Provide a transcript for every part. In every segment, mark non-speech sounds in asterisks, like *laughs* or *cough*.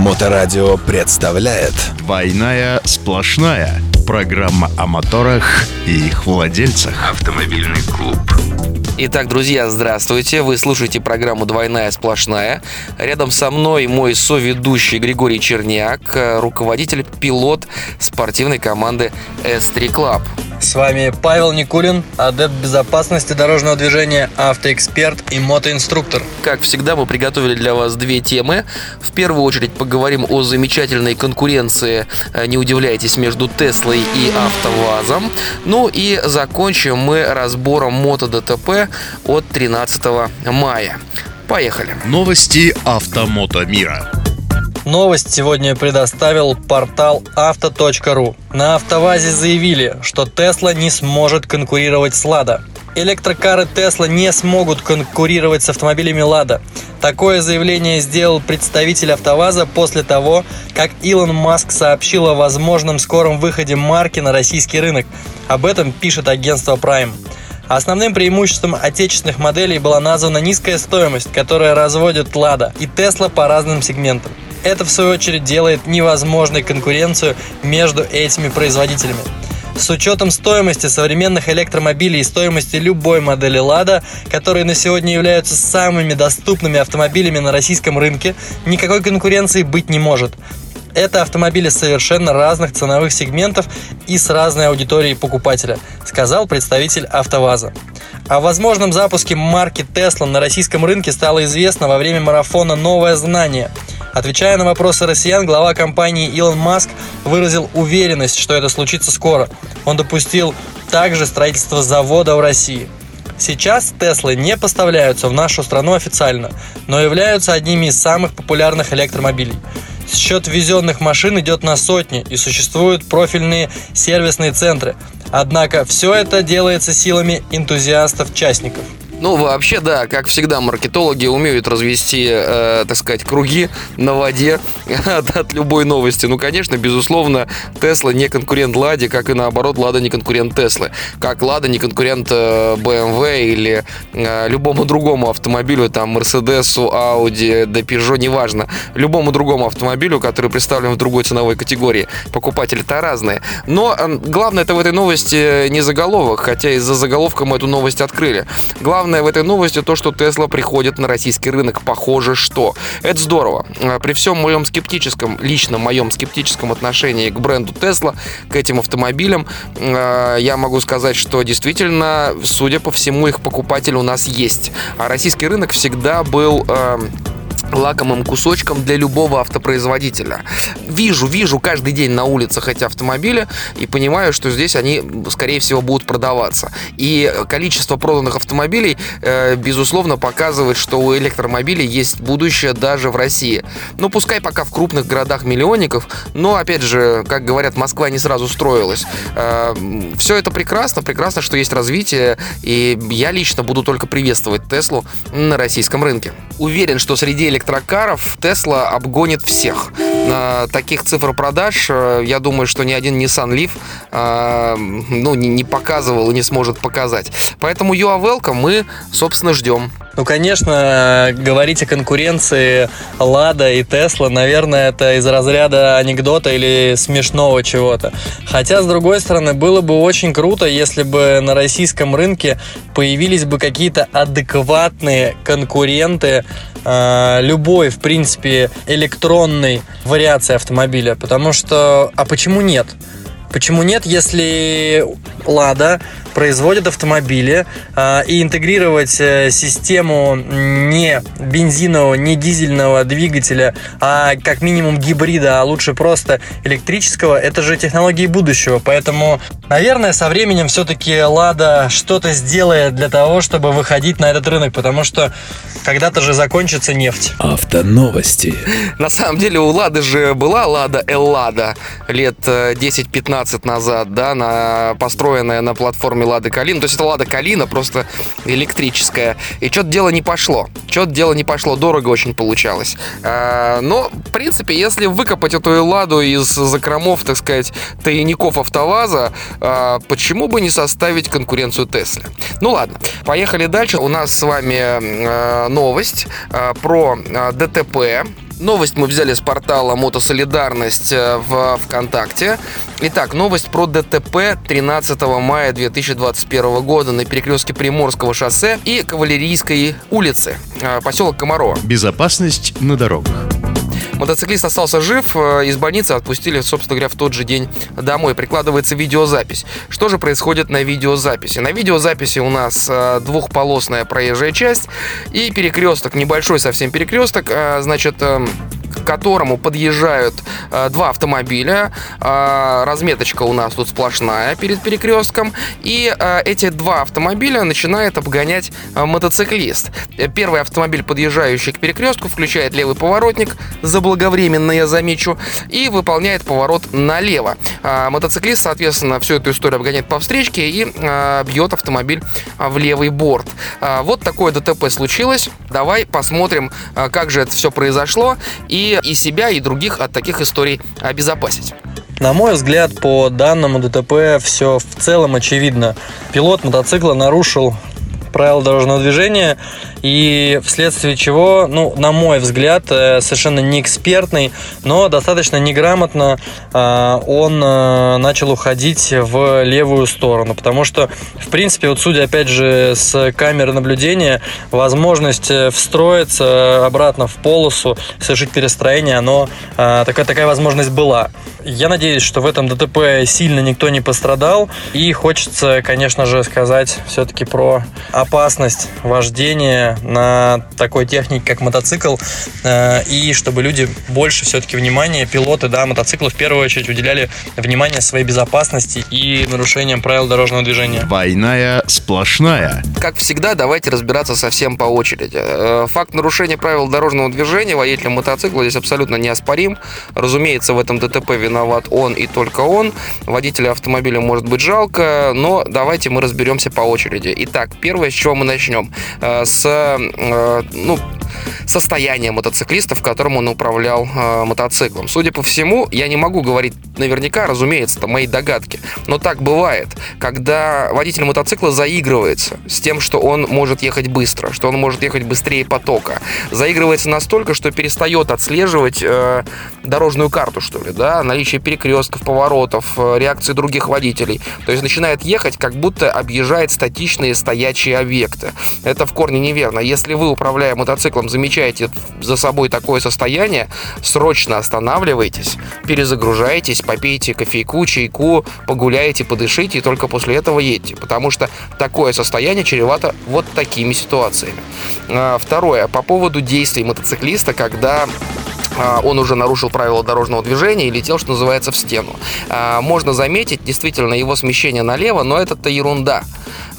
Моторадио представляет «Двойная сплошная» Программа о моторах и их владельцах Автомобильный клуб Итак, друзья, здравствуйте. Вы слушаете программу «Двойная сплошная». Рядом со мной мой соведущий Григорий Черняк, руководитель, пилот спортивной команды S3 Club. С вами Павел Никулин, адепт безопасности дорожного движения, автоэксперт и мотоинструктор. Как всегда, мы приготовили для вас две темы. В первую очередь поговорим о замечательной конкуренции, э, не удивляйтесь, между Теслой и АвтоВАЗом. Ну и закончим мы разбором мото-ДТП от 13 мая. Поехали. Новости автомото мира. Новость сегодня предоставил портал авто.ру. На автовазе заявили, что Тесла не сможет конкурировать с Лада. Электрокары Тесла не смогут конкурировать с автомобилями Лада. Такое заявление сделал представитель АвтоВАЗа после того, как Илон Маск сообщил о возможном скором выходе марки на российский рынок. Об этом пишет агентство Prime. Основным преимуществом отечественных моделей была названа низкая стоимость, которая разводит Лада и Тесла по разным сегментам. Это, в свою очередь, делает невозможной конкуренцию между этими производителями. С учетом стоимости современных электромобилей и стоимости любой модели «Лада», которые на сегодня являются самыми доступными автомобилями на российском рынке, никакой конкуренции быть не может. Это автомобили совершенно разных ценовых сегментов и с разной аудиторией покупателя, сказал представитель АвтоВАЗа. О возможном запуске марки Tesla на российском рынке стало известно во время марафона «Новое знание», Отвечая на вопросы россиян, глава компании Илон Маск выразил уверенность, что это случится скоро. Он допустил также строительство завода в России. Сейчас Теслы не поставляются в нашу страну официально, но являются одними из самых популярных электромобилей. Счет ввезенных машин идет на сотни и существуют профильные сервисные центры. Однако все это делается силами энтузиастов-частников. Ну, вообще, да, как всегда, маркетологи умеют развести, э, так сказать, круги на воде *laughs* от, от любой новости. Ну, конечно, безусловно, Тесла не конкурент Ладе, как и наоборот, Лада не конкурент Теслы. Как Лада не конкурент э, BMW или э, любому другому автомобилю, там, Мерседесу, Audi, да Peugeot, неважно. Любому другому автомобилю, который представлен в другой ценовой категории. Покупатели-то разные. Но э, главное это в этой новости не заголовок, хотя из-за заголовка мы эту новость открыли. Главное главное в этой новости то, что Тесла приходит на российский рынок. Похоже, что. Это здорово. А, при всем моем скептическом, лично моем скептическом отношении к бренду Тесла, к этим автомобилям, а, я могу сказать, что действительно, судя по всему, их покупатель у нас есть. А российский рынок всегда был а, лакомым кусочком для любого автопроизводителя. Вижу, вижу каждый день на улицах эти автомобили и понимаю, что здесь они, скорее всего, будут продаваться. И количество проданных автомобилей, э, безусловно, показывает, что у электромобилей есть будущее даже в России. Ну, пускай пока в крупных городах-миллионников, но, опять же, как говорят, Москва не сразу строилась. Э, все это прекрасно, прекрасно, что есть развитие, и я лично буду только приветствовать Теслу на российском рынке. Уверен, что среди электрокаров Tesla обгонит всех. Таких цифр продаж, э, я думаю, что ни один Nissan Leaf э, ну, не показывал и не сможет показать. Поэтому You are welcome мы, собственно, ждем. Ну, конечно, говорить о конкуренции Лада и Тесла, наверное, это из разряда анекдота или смешного чего-то. Хотя, с другой стороны, было бы очень круто, если бы на российском рынке появились бы какие-то адекватные конкуренты любой, в принципе, электронной вариации автомобиля. Потому что... А почему нет? Почему нет, если Лада производит автомобили э, и интегрировать э, систему не бензинового, не дизельного двигателя, а как минимум гибрида, а лучше просто электрического, это же технологии будущего. Поэтому, наверное, со временем все-таки Лада что-то сделает для того, чтобы выходить на этот рынок, потому что когда-то же закончится нефть. Автоновости. На самом деле у Лады же была Лада Эллада лет 10-15 э, назад, да, на, построенная на платформе Лады Калина. То есть это Лада Калина, просто электрическая. И что-то дело не пошло. Что-то дело не пошло, дорого очень получалось. А, но, в принципе, если выкопать эту Ладу из закромов, так сказать, тайников АвтоВАЗа, а, почему бы не составить конкуренцию Тесле? Ну ладно, поехали дальше. У нас с вами а, новость про ДТП Новость мы взяли с портала Мотосолидарность э, в ВКонтакте. Итак, новость про ДТП 13 мая 2021 года на перекрестке Приморского шоссе и Кавалерийской улицы, э, поселок Комарова. Безопасность на дорогах. Мотоциклист остался жив, э, из больницы отпустили, собственно говоря, в тот же день домой. Прикладывается видеозапись. Что же происходит на видеозаписи? На видеозаписи у нас двухполосная проезжая часть и перекресток, небольшой совсем перекресток, значит, эм, которому подъезжают э, два автомобиля. Э, разметочка у нас тут сплошная перед перекрестком. И э, эти два автомобиля начинает обгонять мотоциклист. Первый автомобиль, подъезжающий к перекрестку, включает левый поворотник, заблаговременно, я замечу, и выполняет поворот налево. Мотоциклист, соответственно, всю эту историю обгоняет по встречке и бьет автомобиль в левый борт. Вот такое ДТП случилось. Давай посмотрим, как же это все произошло и и, себя, и других от таких историй обезопасить. На мой взгляд, по данному ДТП все в целом очевидно. Пилот мотоцикла нарушил правила дорожного движения, и вследствие чего, ну, на мой взгляд, э, совершенно не экспертный, но достаточно неграмотно э, он э, начал уходить в левую сторону, потому что, в принципе, вот судя, опять же, с камеры наблюдения, возможность встроиться обратно в полосу, совершить перестроение, оно, такая, такая возможность была. Я надеюсь, что в этом ДТП сильно никто не пострадал, и хочется, конечно же, сказать все-таки про опасность вождения на такой технике, как мотоцикл, э, и чтобы люди больше все-таки внимания, пилоты, да, мотоциклы в первую очередь уделяли внимание своей безопасности и нарушениям правил дорожного движения. Двойная сплошная. Как всегда, давайте разбираться совсем по очереди. Э, факт нарушения правил дорожного движения водителем мотоцикла здесь абсолютно неоспорим. Разумеется, в этом ДТП виноват он и только он. Водителя автомобиля может быть жалко, но давайте мы разберемся по очереди. Итак, первое, с чего мы начнем. Э, с э, ну, состояние мотоциклиста, в котором он управлял э, мотоциклом. Судя по всему, я не могу говорить наверняка, разумеется, это мои догадки, но так бывает, когда водитель мотоцикла заигрывается с тем, что он может ехать быстро, что он может ехать быстрее потока, заигрывается настолько, что перестает отслеживать э, дорожную карту, что ли, да, наличие перекрестков, поворотов, э, реакции других водителей, то есть начинает ехать, как будто объезжает статичные стоячие объекты. Это в корне неверно. Если вы, управляя мотоциклом, замечаете за собой такое состояние, срочно останавливайтесь, перезагружайтесь, попейте кофейку, чайку, погуляйте, подышите и только после этого едьте, потому что такое состояние чревато вот такими ситуациями. А, второе, по поводу действий мотоциклиста, когда а, он уже нарушил правила дорожного движения и летел, что называется, в стену. А, можно заметить действительно его смещение налево, но это-то ерунда.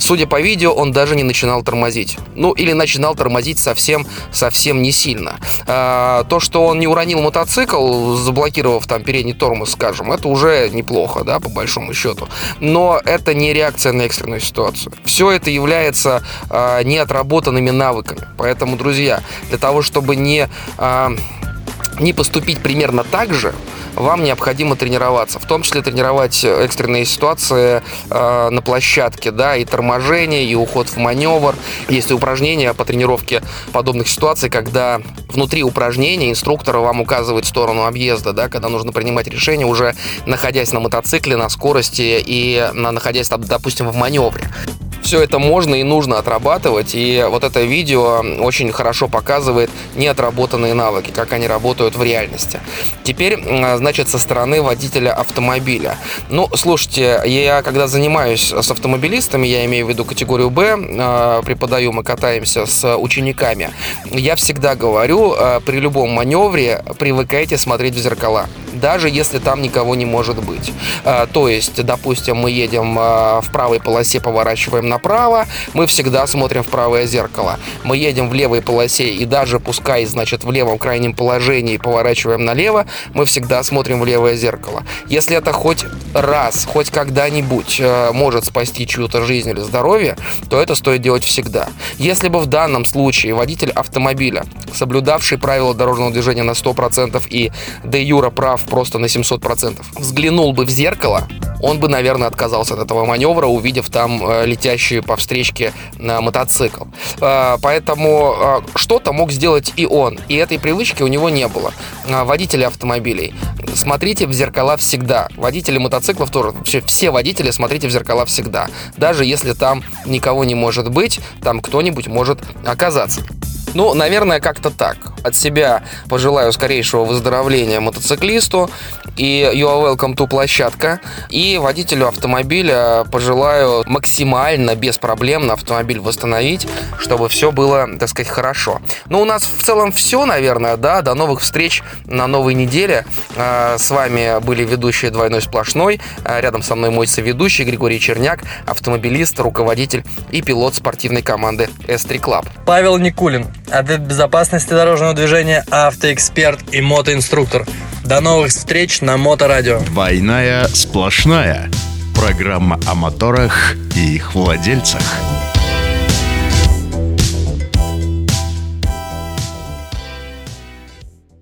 Судя по видео, он даже не начинал тормозить. Ну, или начинал тормозить совсем, совсем не сильно. А, то, что он не уронил мотоцикл, заблокировав там передний тормоз, скажем, это уже неплохо, да, по большому счету. Но это не реакция на экстренную ситуацию. Все это является а, неотработанными навыками. Поэтому, друзья, для того, чтобы не... А, не поступить примерно так же, вам необходимо тренироваться, в том числе тренировать экстренные ситуации э, на площадке, да, и торможение, и уход в маневр. Есть и упражнения по тренировке подобных ситуаций, когда внутри упражнения инструктор вам указывает сторону объезда, да, когда нужно принимать решение уже находясь на мотоцикле, на скорости и на, находясь, допустим, в маневре все это можно и нужно отрабатывать, и вот это видео очень хорошо показывает неотработанные навыки, как они работают в реальности. Теперь, значит, со стороны водителя автомобиля. Ну, слушайте, я когда занимаюсь с автомобилистами, я имею в виду категорию Б, а, преподаю, мы катаемся с учениками, я всегда говорю, а, при любом маневре привыкайте смотреть в зеркала даже если там никого не может быть. А, то есть, допустим, мы едем в правой полосе, поворачиваем на направо, мы всегда смотрим в правое зеркало. Мы едем в левой полосе и даже пускай, значит, в левом крайнем положении поворачиваем налево, мы всегда смотрим в левое зеркало. Если это хоть раз, хоть когда-нибудь э, может спасти чью-то жизнь или здоровье, то это стоит делать всегда. Если бы в данном случае водитель автомобиля, соблюдавший правила дорожного движения на 100% и де юра прав прав просто на 700%. Взглянул бы в зеркало, он бы, наверное, отказался от этого маневра, увидев там э, летящий по встречке на мотоцикл. Э, поэтому э, что-то мог сделать и он, и этой привычки у него не было. Водители автомобилей, смотрите в зеркала всегда. Водители мотоциклов тоже, вообще все водители смотрите в зеркала всегда. Даже если там никого не может быть, там кто-нибудь может оказаться. Ну, наверное, как-то так. От себя пожелаю скорейшего выздоровления мотоциклисту и You are welcome to площадка. И водителю автомобиля пожелаю максимально, без проблем на автомобиль восстановить, чтобы все было, так сказать, хорошо. Ну, у нас в целом все, наверное, да. До новых встреч на новой неделе. А, с вами были ведущие «Двойной сплошной». А, рядом со мной мой соведущий Григорий Черняк, автомобилист, руководитель и пилот спортивной команды S3 Club. Павел Никулин, отдел безопасности дорожного движения, автоэксперт и мотоинструктор. До новых встреч на Моторадио. Двойная сплошная. Программа о моторах и их владельцах.